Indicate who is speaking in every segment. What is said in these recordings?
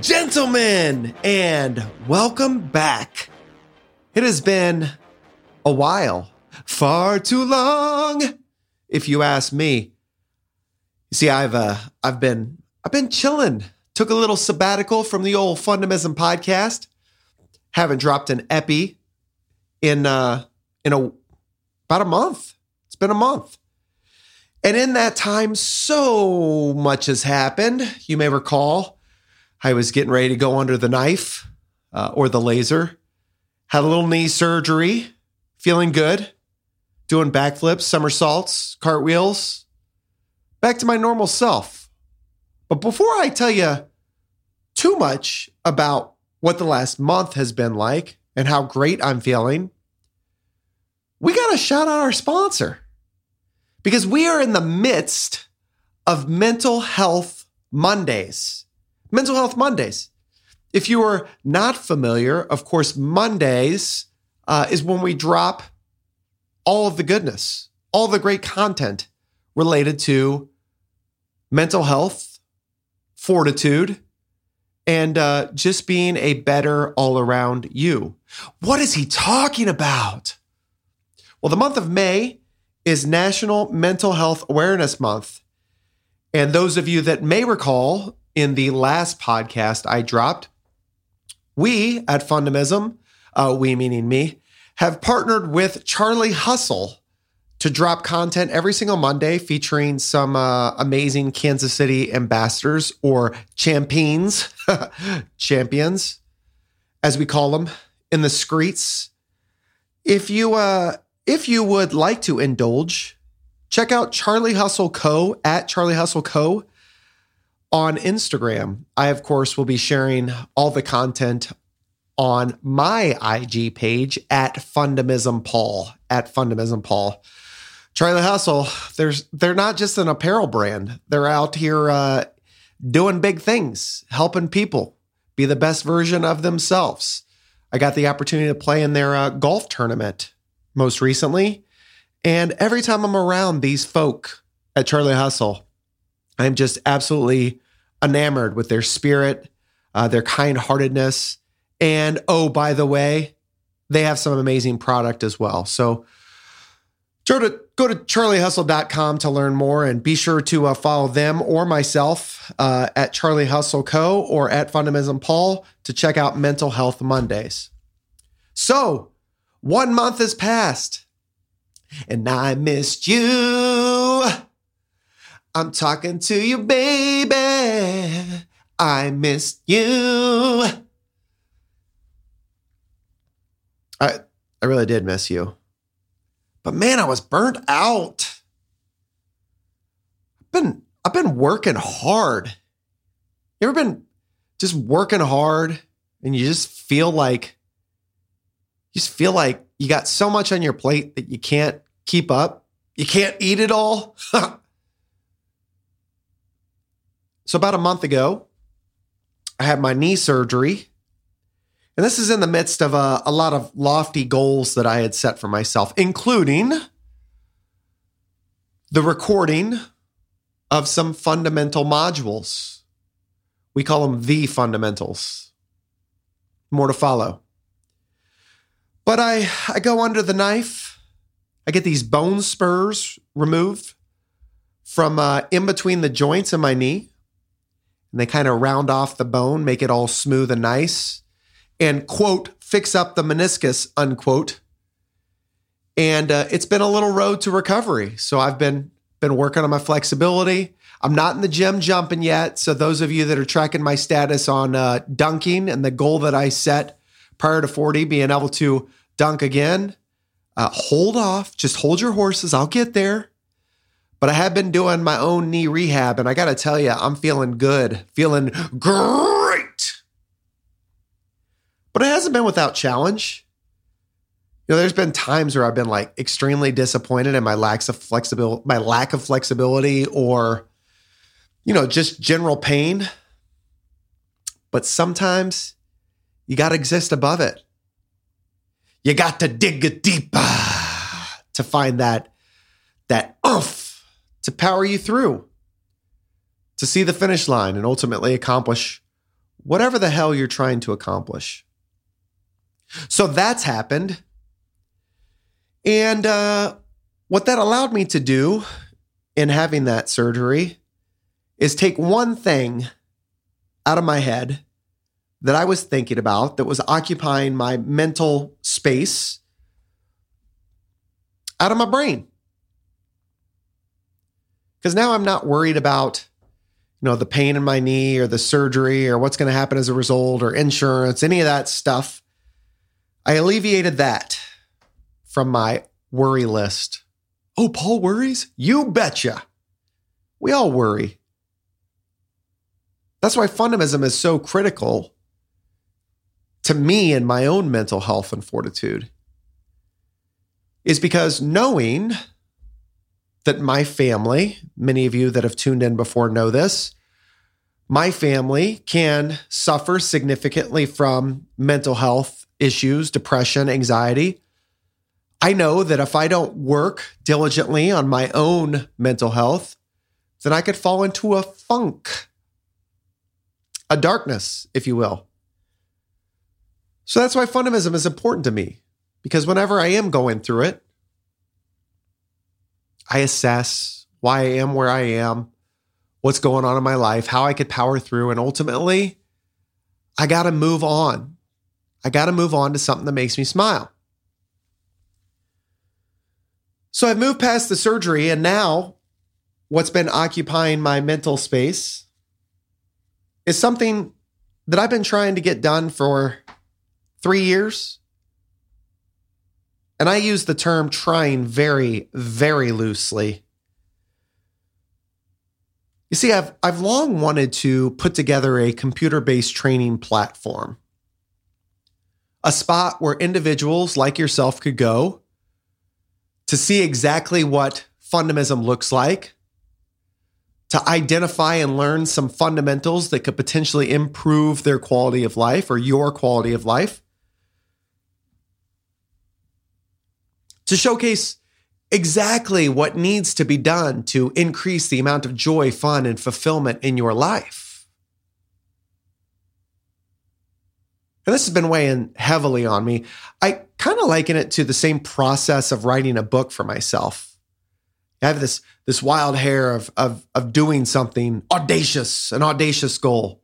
Speaker 1: gentlemen, and welcome back. It has been a while, far too long, if you ask me. You see, I've uh, I've been I've been chilling. Took a little sabbatical from the old Fundamism podcast. Haven't dropped an epi in uh, in a about a month. It's been a month. And in that time, so much has happened. You may recall I was getting ready to go under the knife uh, or the laser, had a little knee surgery, feeling good, doing backflips, somersaults, cartwheels, back to my normal self. But before I tell you too much about what the last month has been like and how great I'm feeling, we got to shout out our sponsor because we are in the midst of Mental Health Mondays. Mental Health Mondays. If you are not familiar, of course, Mondays uh, is when we drop all of the goodness, all the great content related to mental health, fortitude, and uh, just being a better all around you. What is he talking about? Well, the month of May is National Mental Health Awareness Month. And those of you that may recall in the last podcast I dropped, we at Fundamism, uh, we meaning me, have partnered with Charlie Hustle to drop content every single Monday featuring some uh, amazing Kansas City ambassadors or champions, champions, as we call them in the streets. If you uh, if you would like to indulge, check out Charlie Hustle Co. at Charlie Hustle Co. on Instagram. I, of course, will be sharing all the content on my IG page at Fundamism Paul. At Fundamism Paul. Charlie Hustle, there's they're not just an apparel brand. They're out here uh, doing big things, helping people be the best version of themselves. I got the opportunity to play in their uh, golf tournament most recently. And every time I'm around these folk at Charlie Hustle, I'm just absolutely enamored with their spirit, uh, their kind heartedness. And oh, by the way, they have some amazing product as well. So go to, go to charliehustle.com to learn more and be sure to uh, follow them or myself uh, at Charlie Hustle Co. or at Fundamism Paul to check out Mental Health Mondays. So, one month has passed and I missed you. I'm talking to you, baby. I missed you. I I really did miss you. But man, I was burnt out. I've been I've been working hard. You ever been just working hard and you just feel like you just feel like you got so much on your plate that you can't keep up. You can't eat it all. so, about a month ago, I had my knee surgery. And this is in the midst of a, a lot of lofty goals that I had set for myself, including the recording of some fundamental modules. We call them the fundamentals. More to follow. But I, I go under the knife. I get these bone spurs removed from uh, in between the joints in my knee. And they kind of round off the bone, make it all smooth and nice, and quote, fix up the meniscus, unquote. And uh, it's been a little road to recovery. So I've been been working on my flexibility. I'm not in the gym jumping yet. So those of you that are tracking my status on uh, dunking and the goal that I set prior to 40, being able to dunk again. Uh, hold off, just hold your horses. I'll get there. But I have been doing my own knee rehab, and I got to tell you, I'm feeling good, feeling great. But it hasn't been without challenge. You know, there's been times where I've been like extremely disappointed in my lack of flexibility, my lack of flexibility, or you know, just general pain. But sometimes you got to exist above it. You got to dig deeper to find that that oomph to power you through to see the finish line and ultimately accomplish whatever the hell you're trying to accomplish. So that's happened. And uh, what that allowed me to do in having that surgery is take one thing out of my head that I was thinking about that was occupying my mental space out of my brain. Because now I'm not worried about, you know, the pain in my knee or the surgery or what's going to happen as a result or insurance, any of that stuff. I alleviated that from my worry list. Oh, Paul worries? You betcha. We all worry. That's why fundamism is so critical to me and my own mental health and fortitude. Is because knowing that my family, many of you that have tuned in before know this, my family can suffer significantly from mental health issues, depression, anxiety. I know that if I don't work diligently on my own mental health, then I could fall into a funk, a darkness, if you will. So that's why fundamism is important to me, because whenever I am going through it, I assess why I am where I am, what's going on in my life, how I could power through, and ultimately, I got to move on. I got to move on to something that makes me smile. So I've moved past the surgery, and now what's been occupying my mental space is something that I've been trying to get done for three years. And I use the term trying very, very loosely. You see, I've, I've long wanted to put together a computer based training platform, a spot where individuals like yourself could go to see exactly what fundamism looks like, to identify and learn some fundamentals that could potentially improve their quality of life or your quality of life, to showcase exactly what needs to be done to increase the amount of joy, fun, and fulfillment in your life. And this has been weighing heavily on me. I kind of liken it to the same process of writing a book for myself. I have this this wild hair of of of doing something audacious, an audacious goal.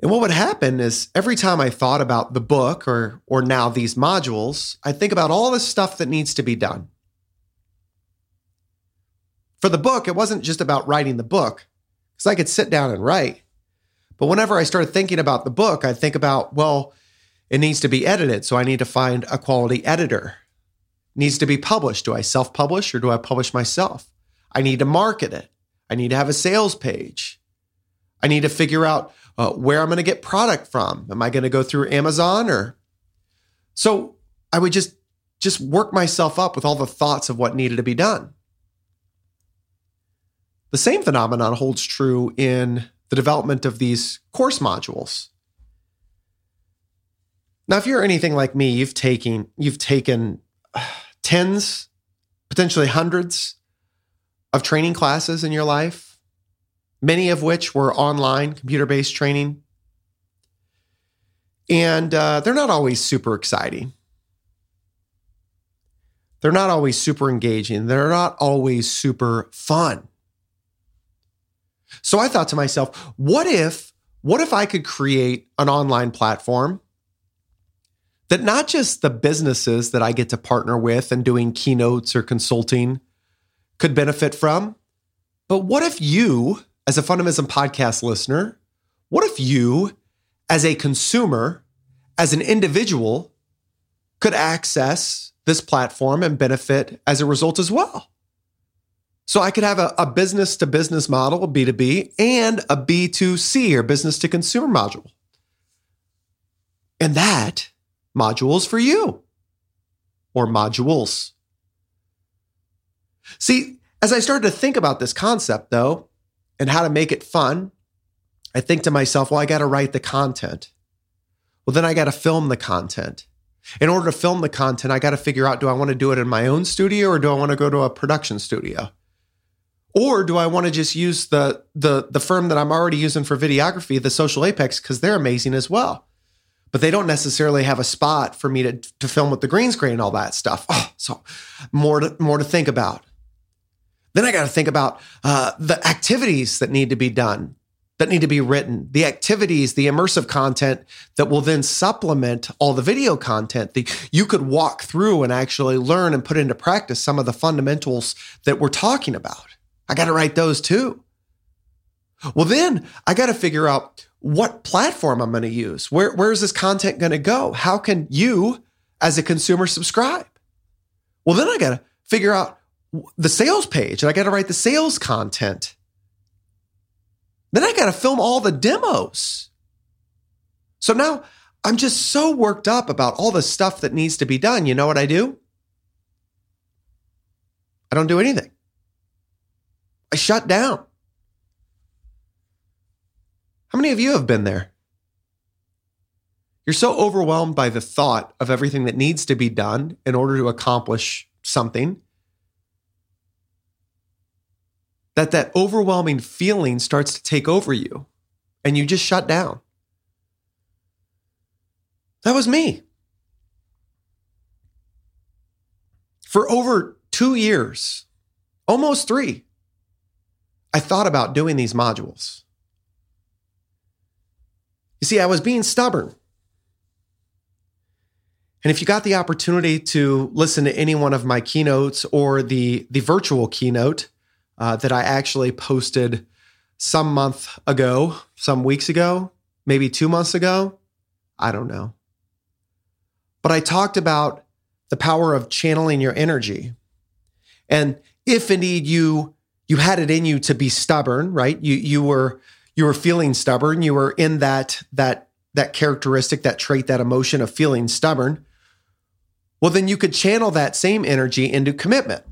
Speaker 1: And what would happen is every time I thought about the book or or now these modules, I think about all the stuff that needs to be done. For the book, it wasn't just about writing the book, because I could sit down and write. But whenever I started thinking about the book, I think about, well, it needs to be edited. So I need to find a quality editor. It needs to be published. Do I self publish or do I publish myself? I need to market it. I need to have a sales page. I need to figure out uh, where I'm going to get product from. Am I going to go through Amazon or? So I would just just work myself up with all the thoughts of what needed to be done. The same phenomenon holds true in the development of these course modules. Now, if you're anything like me, you've taken you've taken tens, potentially hundreds of training classes in your life, many of which were online computer-based training, and uh, they're not always super exciting. They're not always super engaging. They're not always super fun. So I thought to myself, what if what if I could create an online platform that not just the businesses that I get to partner with and doing keynotes or consulting could benefit from, but what if you, as a Fundamism podcast listener, what if you, as a consumer, as an individual, could access this platform and benefit as a result as well? So I could have a, business to business model, a B2B, and a B2C or business to consumer module. And that modules for you or modules. See, as I started to think about this concept though, and how to make it fun, I think to myself, well, I got to write the content. Well, then I got to film the content. In order to film the content, I got to figure out do I want to do it in my own studio or do I want to go to a production studio? Or do I want to just use the the the firm that I'm already using for videography, the Social Apex, because they're amazing as well. But they don't necessarily have a spot for me to to film with the green screen and all that stuff. Oh, so more to more to think about. Then I got to think about uh, the activities that need to be done, that need to be written, the activities, the immersive content that will then supplement all the video content that you could walk through and actually learn and put into practice some of the fundamentals that we're talking about. I got to write those too. Well, then I got to figure out what platform I'm going to use. Where, where is this content going to go? How can you, as a consumer, subscribe? Well, then I got to figure out the sales page and I got to write the sales content. Then I got to film all the demos. So now I'm just so worked up about all the stuff that needs to be done. You know what I do? I don't do anything. I shut down. How many of you have been there? You're so overwhelmed by the thought of everything that needs to be done in order to accomplish something that that overwhelming feeling starts to take over you and you just shut down. That was me. For over 2 years, almost 3, I thought about doing these modules. You see, I was being stubborn. And if you got the opportunity to listen to any one of my keynotes or the, the virtual keynote uh, that I actually posted some month ago, some weeks ago, maybe two months ago, I don't know. But I talked about the power of channeling your energy. And if indeed you you had it in you to be stubborn, right? You you were you were feeling stubborn. You were in that that that characteristic, that trait, that emotion of feeling stubborn. Well, then you could channel that same energy into commitment.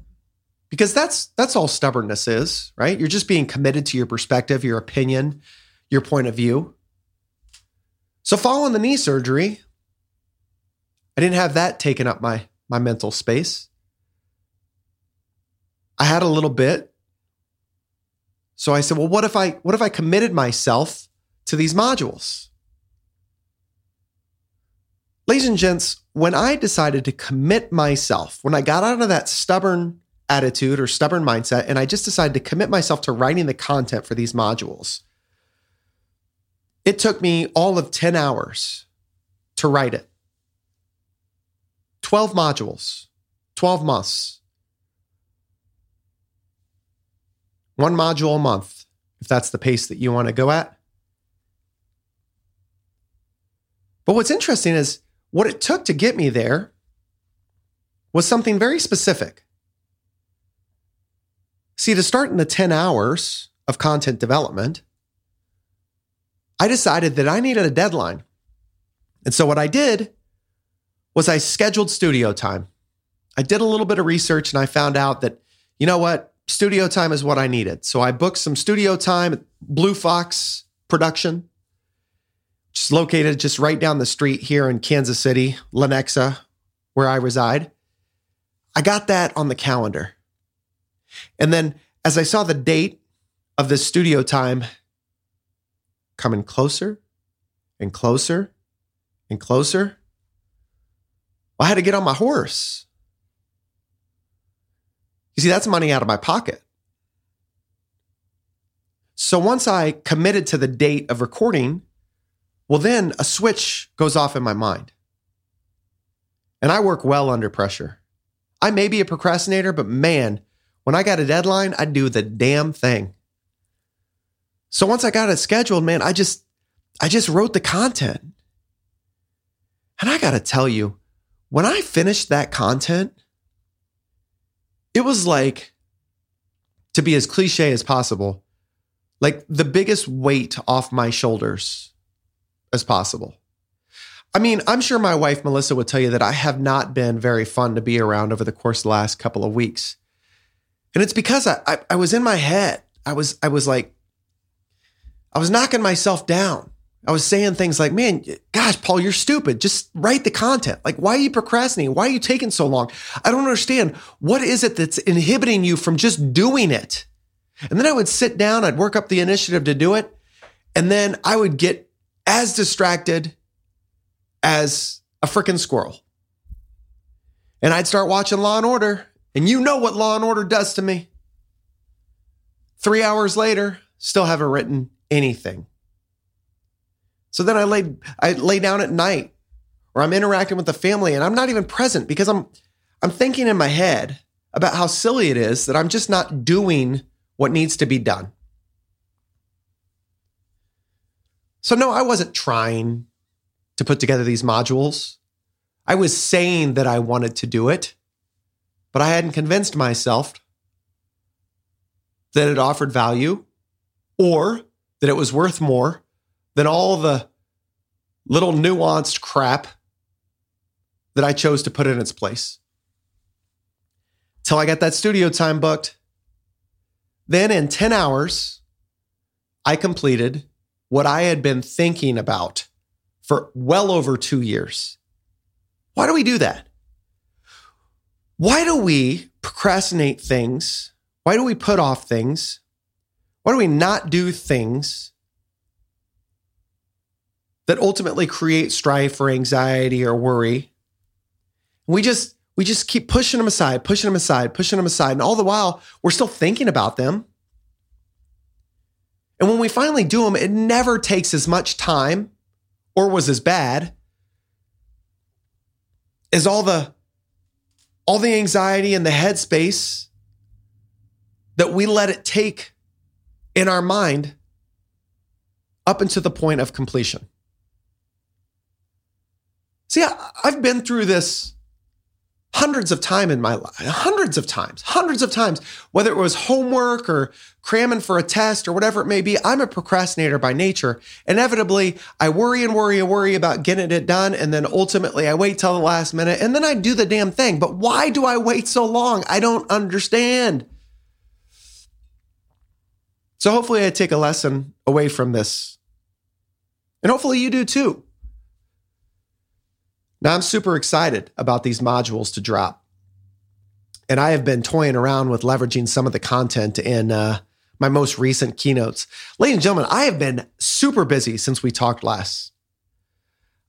Speaker 1: Because that's that's all stubbornness is, right? You're just being committed to your perspective, your opinion, your point of view. So following the knee surgery, I didn't have that taken up my my mental space. I had a little bit so I said, well, what if I what if I committed myself to these modules? Ladies and gents, when I decided to commit myself, when I got out of that stubborn attitude or stubborn mindset, and I just decided to commit myself to writing the content for these modules, it took me all of 10 hours to write it. 12 modules, 12 months. one module a month, if that's the pace that you want to go at. But what's interesting is what it took to get me there was something very specific. See, to start in the 10 hours of content development, I decided that I needed a deadline. And so what I did was I scheduled studio time. I did a little bit of research and I found out that, you know what? studio time is what I needed. So I booked some studio time at Blue Fox Production, which located just right down the street here in Kansas City, Lenexa, where I reside. I got that on the calendar. And then as I saw the date of the studio time coming closer and closer and closer, well, I had to get on my horse. You see, that's money out of my pocket. So once I committed to the date of recording, well, then a switch goes off in my mind. And I work well under pressure. I may be a procrastinator, but man, when I got a deadline, I'd do the damn thing. So once I got it scheduled, man, I just I just wrote the content. And I got to tell you, when I finished that content, it was like, to be as cliche as possible, like the biggest weight off my shoulders as possible. I mean, I'm sure my wife, Melissa, would tell you that I have not been very fun to be around over the course of the last couple of weeks. And it's because I, I, I was in my head. I was, I was like, I was knocking myself down. I was saying things like, man, gosh, Paul, you're stupid. Just write the content. Like, why are you procrastinating? Why are you taking so long? I don't understand. What is it that's inhibiting you from just doing it? And then I would sit down, I'd work up the initiative to do it. And then I would get as distracted as a freaking squirrel. And I'd start watching Law and Order. And you know what Law and Order does to me. Three hours later, still haven't written anything. So then I lay I lay down at night or I'm interacting with the family and I'm not even present because I'm I'm thinking in my head about how silly it is that I'm just not doing what needs to be done. So, no, I wasn't trying to put together these modules. I was saying that I wanted to do it, but I hadn't convinced myself that it offered value or that it was worth more than all the little nuanced crap that I chose to put in its place. Till I got that studio time booked. Then in 10 hours, I completed what I had been thinking about for well over two years. Why do we do that? Why do we procrastinate things? Why do we put off things? Why do we not do things that ultimately create strife or anxiety or worry? We just we just keep pushing them aside, pushing them aside, pushing them aside. And all the while, we're still thinking about them. And when we finally do them, it never takes as much time or was as bad as all the all the anxiety and the headspace that we let it take in our mind up until the point of completion. See, I've been through this hundreds of times in my life, hundreds of times, hundreds of times, whether it was homework or cramming for a test or whatever it may be. I'm a procrastinator by nature. Inevitably, I worry and worry and worry about getting it done. And then ultimately, I wait till the last minute and then I do the damn thing. But why do I wait so long? I don't understand. So hopefully, I take a lesson away from this. And hopefully, you do too. Now, I'm super excited about these modules to drop. And I have been toying around with leveraging some of the content in uh, my most recent keynotes. Ladies and gentlemen, I have been super busy since we talked last.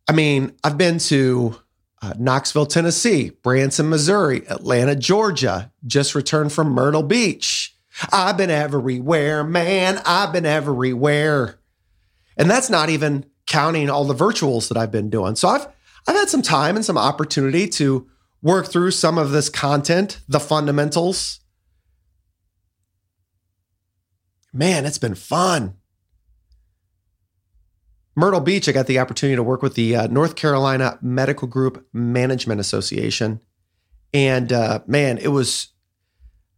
Speaker 1: I mean, I've been to uh, Knoxville, Tennessee, Branson, Missouri, Atlanta, Georgia, just returned from Myrtle Beach. I've been everywhere, man. I've been everywhere. And that's not even counting all the virtuals that I've been doing. So I've I've had some time and some opportunity to work through some of this content, the fundamentals. Man, it's been fun. Myrtle Beach, I got the opportunity to work with the uh, North Carolina Medical Group Management Association. And uh, man, it was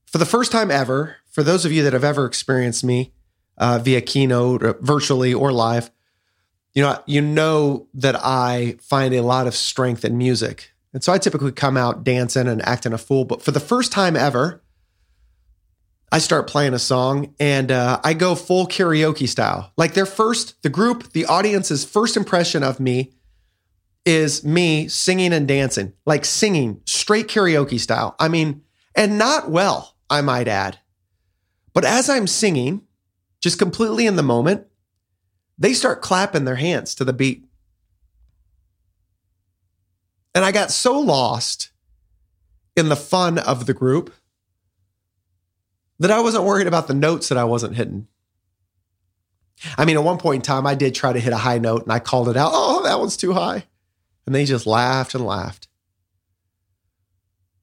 Speaker 1: for the first time ever, for those of you that have ever experienced me uh, via keynote, or virtually or live, you know, you know that I find a lot of strength in music. And so I typically come out dancing and acting a fool. But for the first time ever, I start playing a song and uh, I go full karaoke style. Like their first, the group, the audience's first impression of me is me singing and dancing, like singing straight karaoke style. I mean, and not well, I might add. But as I'm singing, just completely in the moment, they start clapping their hands to the beat. And I got so lost in the fun of the group that I wasn't worried about the notes that I wasn't hitting. I mean, at one point in time, I did try to hit a high note and I called it out. Oh, that one's too high. And they just laughed and laughed.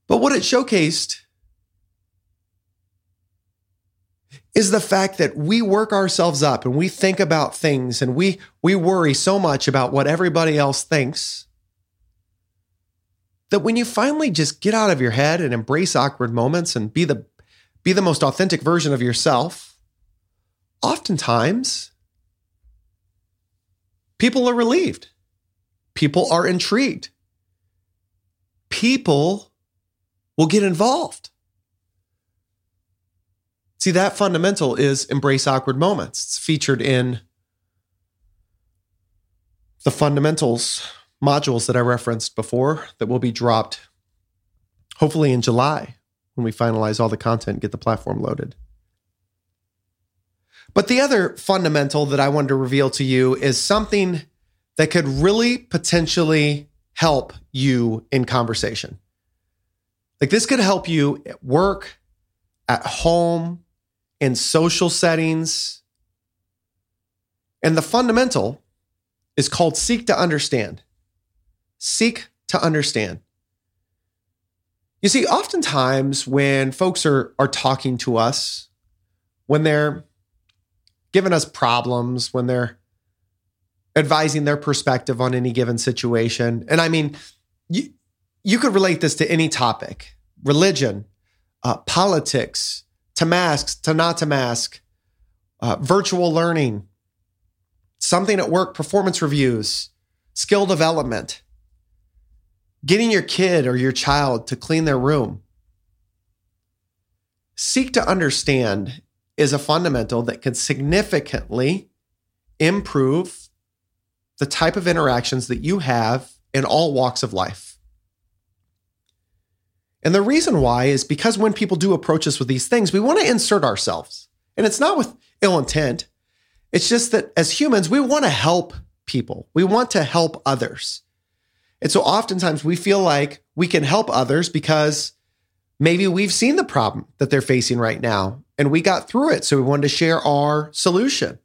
Speaker 1: But what it showcased is the fact that we work ourselves up and we think about things and we we worry so much about what everybody else thinks that when you finally just get out of your head and embrace awkward moments and be the be the most authentic version of yourself oftentimes people are relieved. People are intrigued. People will get involved See, that fundamental is embrace awkward moments. It's featured in the fundamentals modules that I referenced before that will be dropped hopefully in July when we finalize all the content and get the platform loaded. But the other fundamental that I wanted to reveal to you is something that could really potentially help you in conversation. Like this could help you at work, at home, in social settings. And the fundamental is called seek to understand. Seek to understand. You see, oftentimes when folks are, are talking to us, when they're giving us problems, when they're advising their perspective on any given situation, and I mean, you, you could relate this to any topic religion, uh, politics, to masks, to not to mask, uh, virtual learning, something at work, performance reviews, skill development, getting your kid or your child to clean their room. Seek to understand is a fundamental that can significantly improve the type of interactions that you have in all walks of life. And the reason why is because when people do approach us with these things, we want to insert ourselves. And it's not with ill intent. It's just that as humans, we want to help people. We want to help others. And so oftentimes we feel like we can help others because maybe we've seen the problem that they're facing right now and we got through it. So we wanted to share our solution.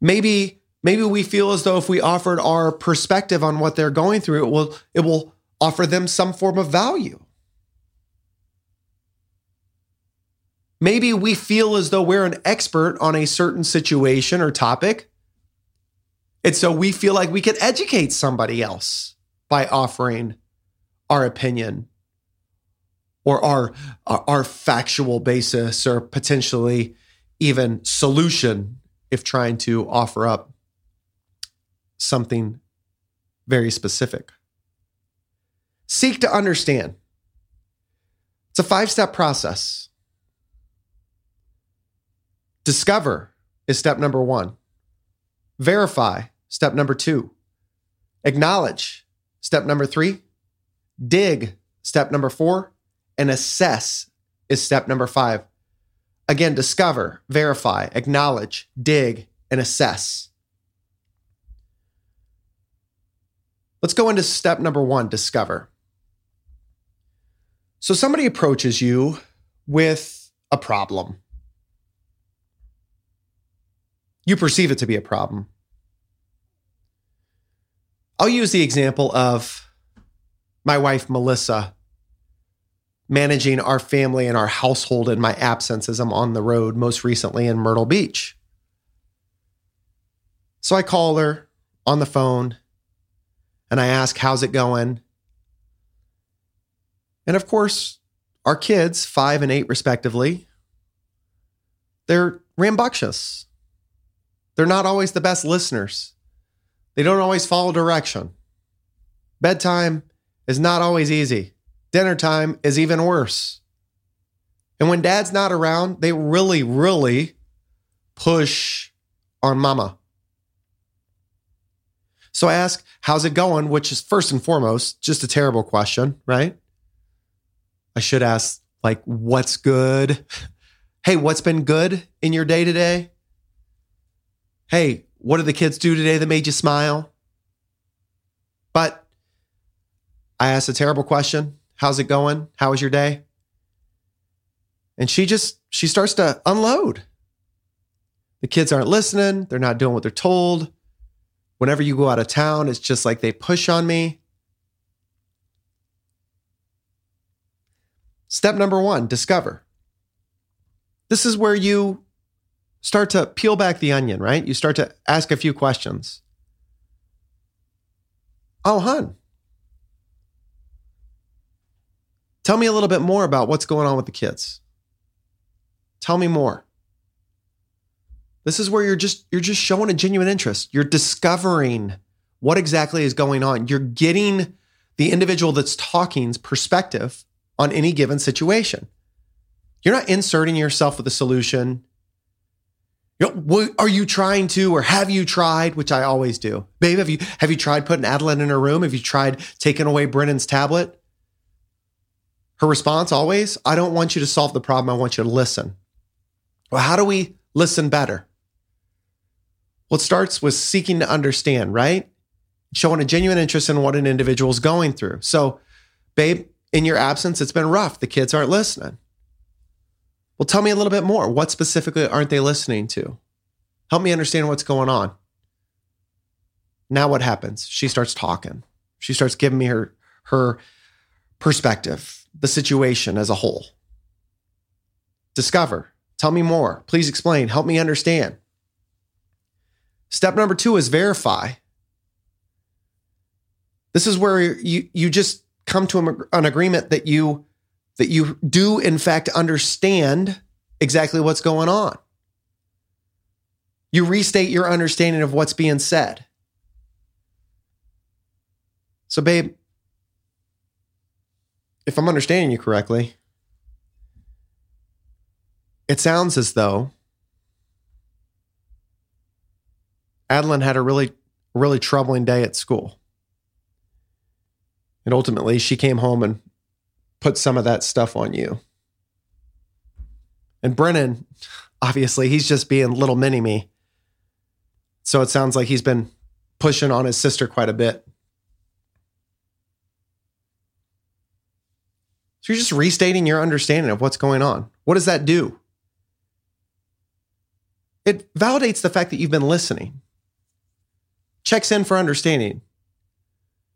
Speaker 1: Maybe maybe we feel as though if we offered our perspective on what they're going through, it will it will offer them some form of value. Maybe we feel as though we're an expert on a certain situation or topic. And so we feel like we can educate somebody else by offering our opinion or our, our factual basis or potentially even solution if trying to offer up something very specific. Seek to understand. It's a five step process. Discover is step number one. Verify, step number two. Acknowledge, step number three. Dig, step number four. And assess is step number five. Again, discover, verify, acknowledge, dig, and assess. Let's go into step number one discover. So somebody approaches you with a problem. You perceive it to be a problem. I'll use the example of my wife, Melissa, managing our family and our household in my absence as I'm on the road, most recently in Myrtle Beach. So I call her on the phone and I ask, How's it going? And of course, our kids, five and eight respectively, they're rambunctious. They're not always the best listeners. They don't always follow direction. Bedtime is not always easy. Dinner time is even worse. And when dad's not around, they really, really push on mama. So I ask, How's it going? Which is first and foremost just a terrible question, right? I should ask, like, what's good? Hey, what's been good in your day today? Hey, what did the kids do today that made you smile? But I asked a terrible question. How's it going? How was your day? And she just, she starts to unload. The kids aren't listening. They're not doing what they're told. Whenever you go out of town, it's just like they push on me. Step number one discover. This is where you start to peel back the onion, right? You start to ask a few questions. Oh, hun, tell me a little bit more about what's going on with the kids. Tell me more. This is where you're just you're just showing a genuine interest. You're discovering what exactly is going on. You're getting the individual that's talking's perspective on any given situation. You're not inserting yourself with a solution. Are you trying to, or have you tried? Which I always do. Babe, have you have you tried putting Adeline in her room? Have you tried taking away Brennan's tablet? Her response always, I don't want you to solve the problem. I want you to listen. Well, how do we listen better? Well, it starts with seeking to understand, right? Showing a genuine interest in what an individual is going through. So, babe, in your absence, it's been rough. The kids aren't listening. Well, tell me a little bit more. What specifically aren't they listening to? Help me understand what's going on. Now what happens? She starts talking. She starts giving me her her perspective, the situation as a whole. Discover. Tell me more. Please explain. Help me understand. Step number 2 is verify. This is where you you just come to an agreement that you that you do in fact understand exactly what's going on. You restate your understanding of what's being said. So, babe, if I'm understanding you correctly, it sounds as though Adeline had a really, really troubling day at school. And ultimately, she came home and put some of that stuff on you. And Brennan, obviously, he's just being little mini me. So it sounds like he's been pushing on his sister quite a bit. So you're just restating your understanding of what's going on. What does that do? It validates the fact that you've been listening, checks in for understanding,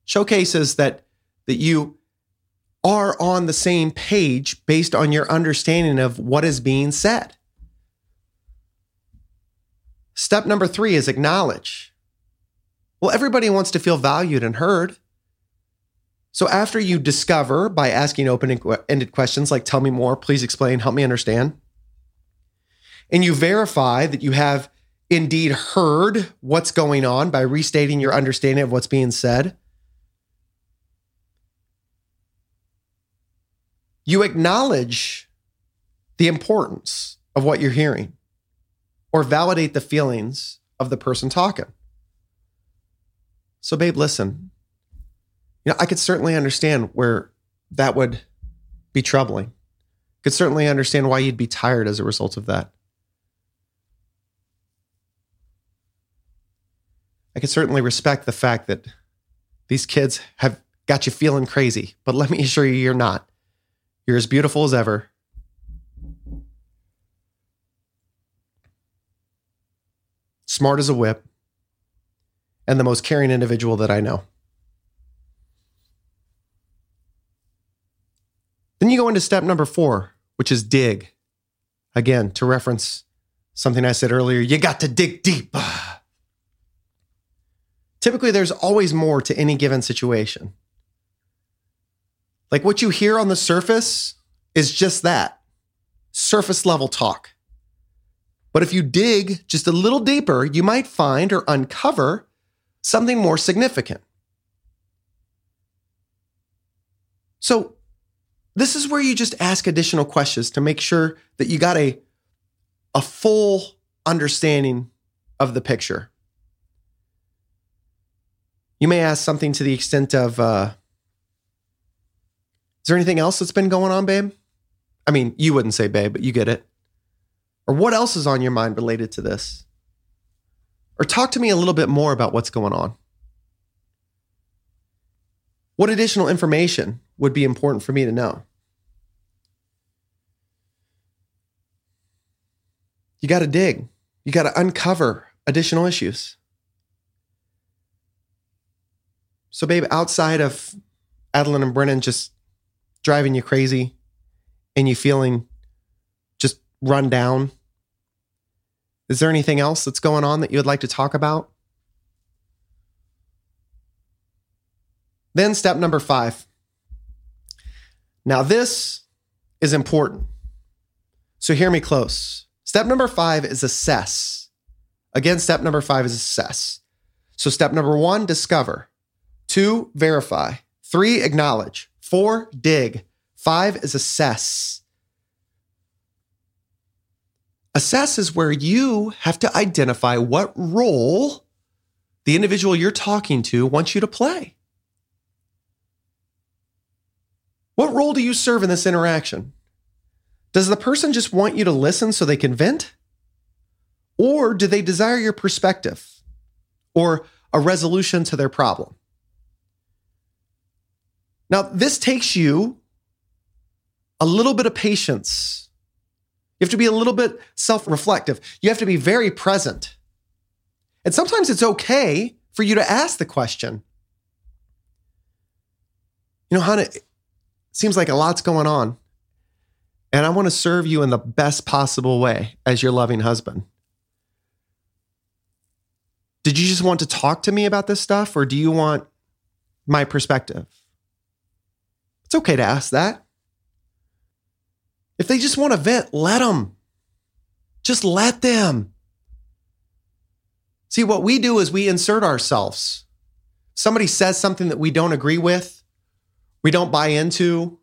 Speaker 1: showcases that, that you are on the same page based on your understanding of what is being said. Step number three is acknowledge. Well, everybody wants to feel valued and heard. So after you discover by asking open ended questions like, tell me more, please explain, help me understand, and you verify that you have indeed heard what's going on by restating your understanding of what's being said, you acknowledge the importance of what you're hearing or validate the feelings of the person talking. So, babe, listen. You know, I could certainly understand where that would be troubling. Could certainly understand why you'd be tired as a result of that. I could certainly respect the fact that these kids have got you feeling crazy, but let me assure you, you're not. You're as beautiful as ever. Smart as a whip, and the most caring individual that I know. Then you go into step number four, which is dig. Again, to reference something I said earlier, you got to dig deep. Typically, there's always more to any given situation. Like what you hear on the surface is just that surface level talk. But if you dig just a little deeper, you might find or uncover something more significant. So, this is where you just ask additional questions to make sure that you got a, a full understanding of the picture. You may ask something to the extent of, uh, is there anything else that's been going on, babe? I mean, you wouldn't say babe, but you get it. Or what else is on your mind related to this? Or talk to me a little bit more about what's going on. What additional information would be important for me to know? You got to dig. You got to uncover additional issues. So, babe, outside of Adeline and Brennan just driving you crazy and you feeling just run down? Is there anything else that's going on that you would like to talk about? Then, step number five. Now, this is important. So, hear me close. Step number five is assess. Again, step number five is assess. So, step number one, discover. Two, verify. Three, acknowledge. Four, dig. Five is assess. Assess is where you have to identify what role the individual you're talking to wants you to play. What role do you serve in this interaction? Does the person just want you to listen so they can vent? Or do they desire your perspective or a resolution to their problem? Now, this takes you a little bit of patience. You have to be a little bit self reflective. You have to be very present. And sometimes it's okay for you to ask the question. You know, Hannah, it seems like a lot's going on. And I want to serve you in the best possible way as your loving husband. Did you just want to talk to me about this stuff or do you want my perspective? It's okay to ask that. If they just want to vent, let them. Just let them. See, what we do is we insert ourselves. Somebody says something that we don't agree with, we don't buy into.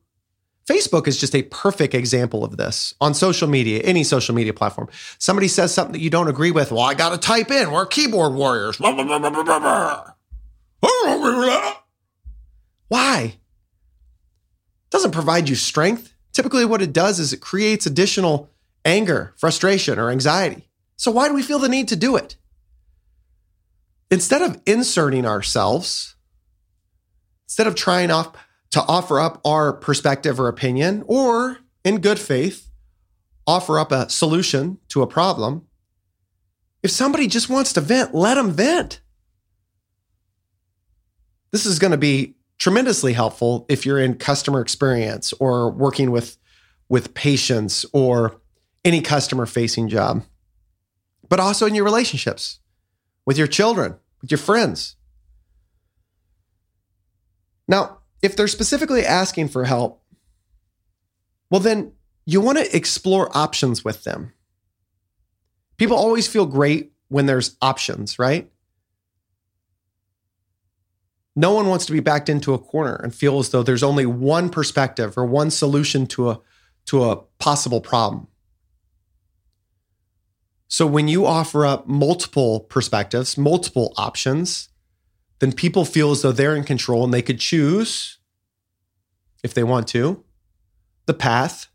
Speaker 1: Facebook is just a perfect example of this on social media, any social media platform. Somebody says something that you don't agree with. Well, I got to type in. We're keyboard warriors. Why? Doesn't provide you strength. Typically, what it does is it creates additional anger, frustration, or anxiety. So, why do we feel the need to do it? Instead of inserting ourselves, instead of trying off to offer up our perspective or opinion, or in good faith, offer up a solution to a problem, if somebody just wants to vent, let them vent. This is going to be tremendously helpful if you're in customer experience or working with with patients or any customer facing job but also in your relationships with your children with your friends. Now if they're specifically asking for help well then you want to explore options with them. People always feel great when there's options right no one wants to be backed into a corner and feel as though there's only one perspective or one solution to a, to a possible problem. So when you offer up multiple perspectives, multiple options, then people feel as though they're in control and they could choose, if they want to, the path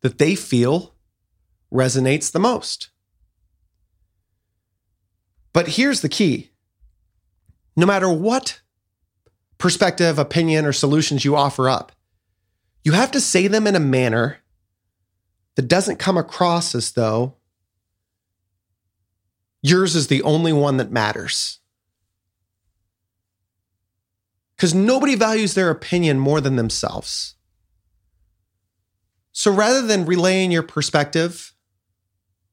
Speaker 1: that they feel resonates the most. But here's the key no matter what perspective, opinion, or solutions you offer up, you have to say them in a manner that doesn't come across as though yours is the only one that matters. Because nobody values their opinion more than themselves. So rather than relaying your perspective,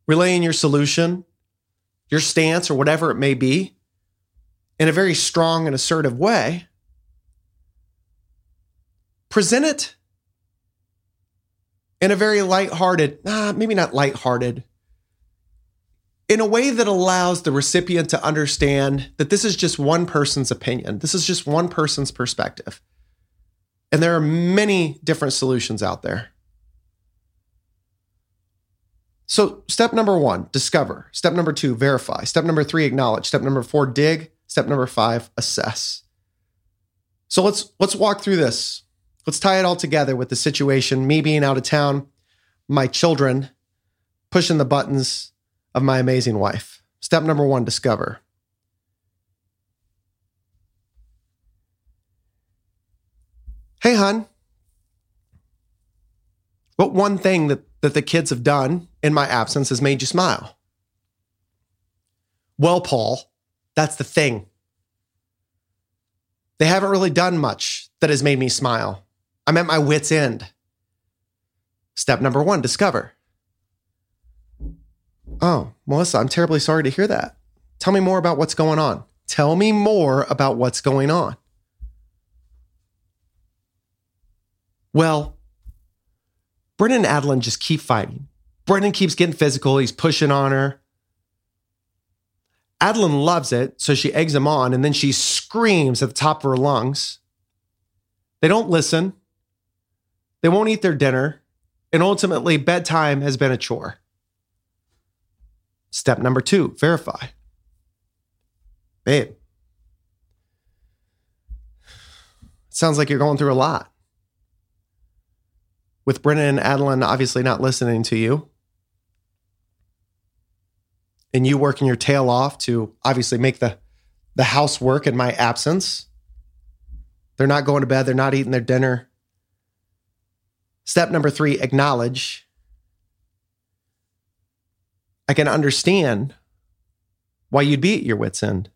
Speaker 1: relaying your solution, your stance, or whatever it may be, in a very strong and assertive way, present it in a very lighthearted, nah, maybe not lighthearted, in a way that allows the recipient to understand that this is just one person's opinion. This is just one person's perspective. And there are many different solutions out there. So, step number one, discover. Step number two, verify. Step number three, acknowledge. Step number four, dig. Step number five, assess. So let's let's walk through this. Let's tie it all together with the situation me being out of town, my children pushing the buttons of my amazing wife. Step number one discover. Hey, hon, what one thing that, that the kids have done in my absence has made you smile? Well, Paul, that's the thing. They haven't really done much that has made me smile. I'm at my wits' end. Step number one discover. Oh, Melissa, I'm terribly sorry to hear that. Tell me more about what's going on. Tell me more about what's going on. Well, Brendan and Adeline just keep fighting. Brendan keeps getting physical. He's pushing on her. Adeline loves it, so she eggs him on, and then she screams at the top of her lungs. They don't listen. They won't eat their dinner. And ultimately, bedtime has been a chore. Step number two verify. Babe, sounds like you're going through a lot. with Brendan and Adeline obviously not listening to you, and you working your tail off to obviously make the, the housework in my absence. They're not going to bed, they're not eating their dinner. Step number three acknowledge. I can understand why you'd be at your wits' end.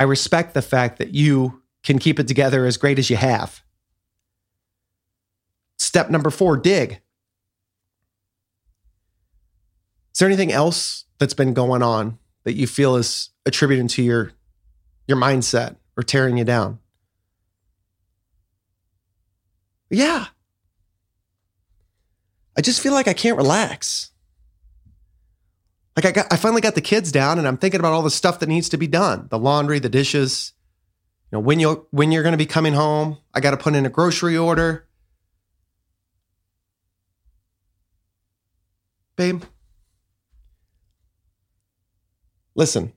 Speaker 1: I respect the fact that you can keep it together as great as you have. Step number four dig. Is there anything else that's been going on that you feel is attributed to your, your mindset or tearing you down? Yeah. I just feel like I can't relax. Like I got I finally got the kids down and I'm thinking about all the stuff that needs to be done. The laundry, the dishes. You know, when you when you're going to be coming home, I got to put in a grocery order. Babe. Listen.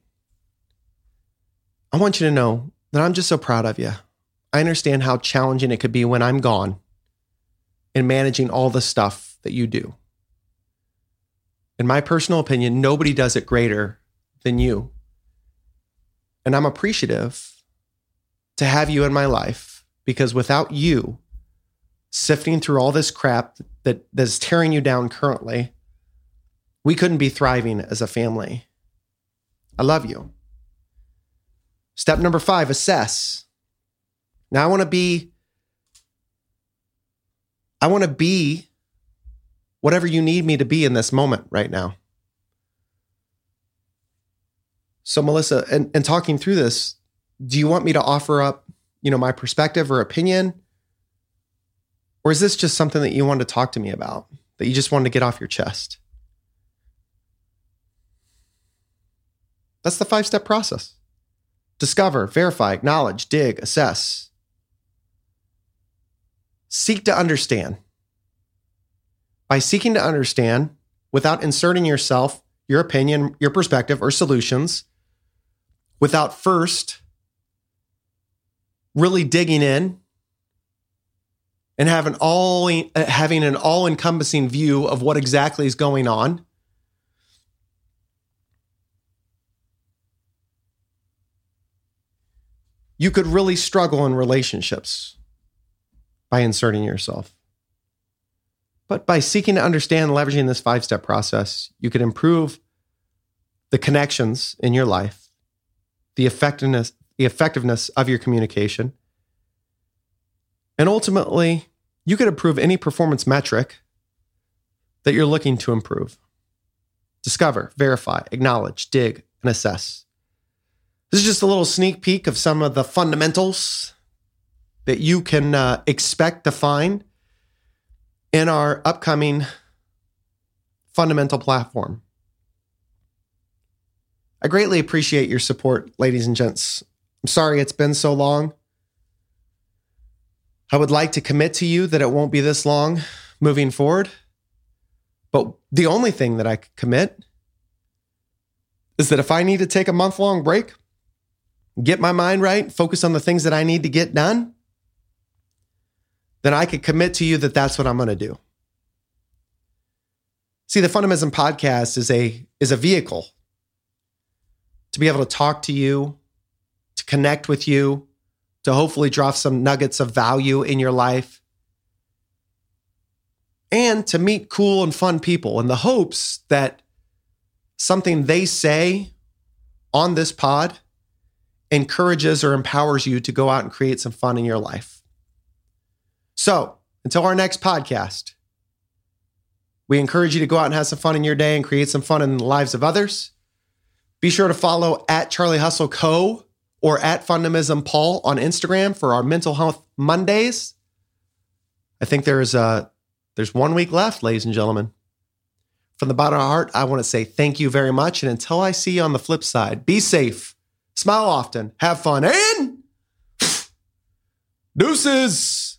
Speaker 1: I want you to know that I'm just so proud of you. I understand how challenging it could be when I'm gone in managing all the stuff that you do in my personal opinion, nobody does it greater than you. And I'm appreciative to have you in my life because without you sifting through all this crap that that's tearing you down currently, we couldn't be thriving as a family. I love you. Step number five, assess. Now I want to be, I want to be whatever you need me to be in this moment right now. So, Melissa, and, and talking through this, do you want me to offer up, you know, my perspective or opinion? Or is this just something that you wanted to talk to me about, that you just wanted to get off your chest? That's the five step process discover, verify, acknowledge, dig, assess. Seek to understand by seeking to understand without inserting yourself, your opinion, your perspective, or solutions, without first really digging in and having all having an all-encompassing view of what exactly is going on. You could really struggle in relationships by inserting yourself. But by seeking to understand and leveraging this five step process, you can improve the connections in your life, the effectiveness, the effectiveness of your communication, and ultimately, you could improve any performance metric that you're looking to improve. Discover, verify, acknowledge, dig, and assess. This is just a little sneak peek of some of the fundamentals that you can uh, expect to find in our upcoming fundamental platform. I greatly appreciate your support, ladies and gents. I'm sorry it's been so long. I would like to commit to you that it won't be this long moving forward. But the only thing that I could commit is that if I need to take a month long break, get my mind right, focus on the things that I need to get done, then I could commit to you that that's what I'm going to do. See, the Fundamism podcast is a is a vehicle to be able to talk to you, to connect with you, to hopefully drop some nuggets of value in your life, and to meet cool and fun people in the hopes that something they say on this pod encourages or empowers you to go out and create some fun in your life. So until our next podcast, we encourage you to go out and have some fun in your day and create some fun in the lives of others. Be sure to follow at Charlie Hustle Co. or at Fundamism Paul on Instagram for our mental health Mondays. I think there's uh there's one week left, ladies and gentlemen. From the bottom of my heart, I want to say thank you very much. And until I see you on the flip side, be safe, smile often, have fun, and deuces.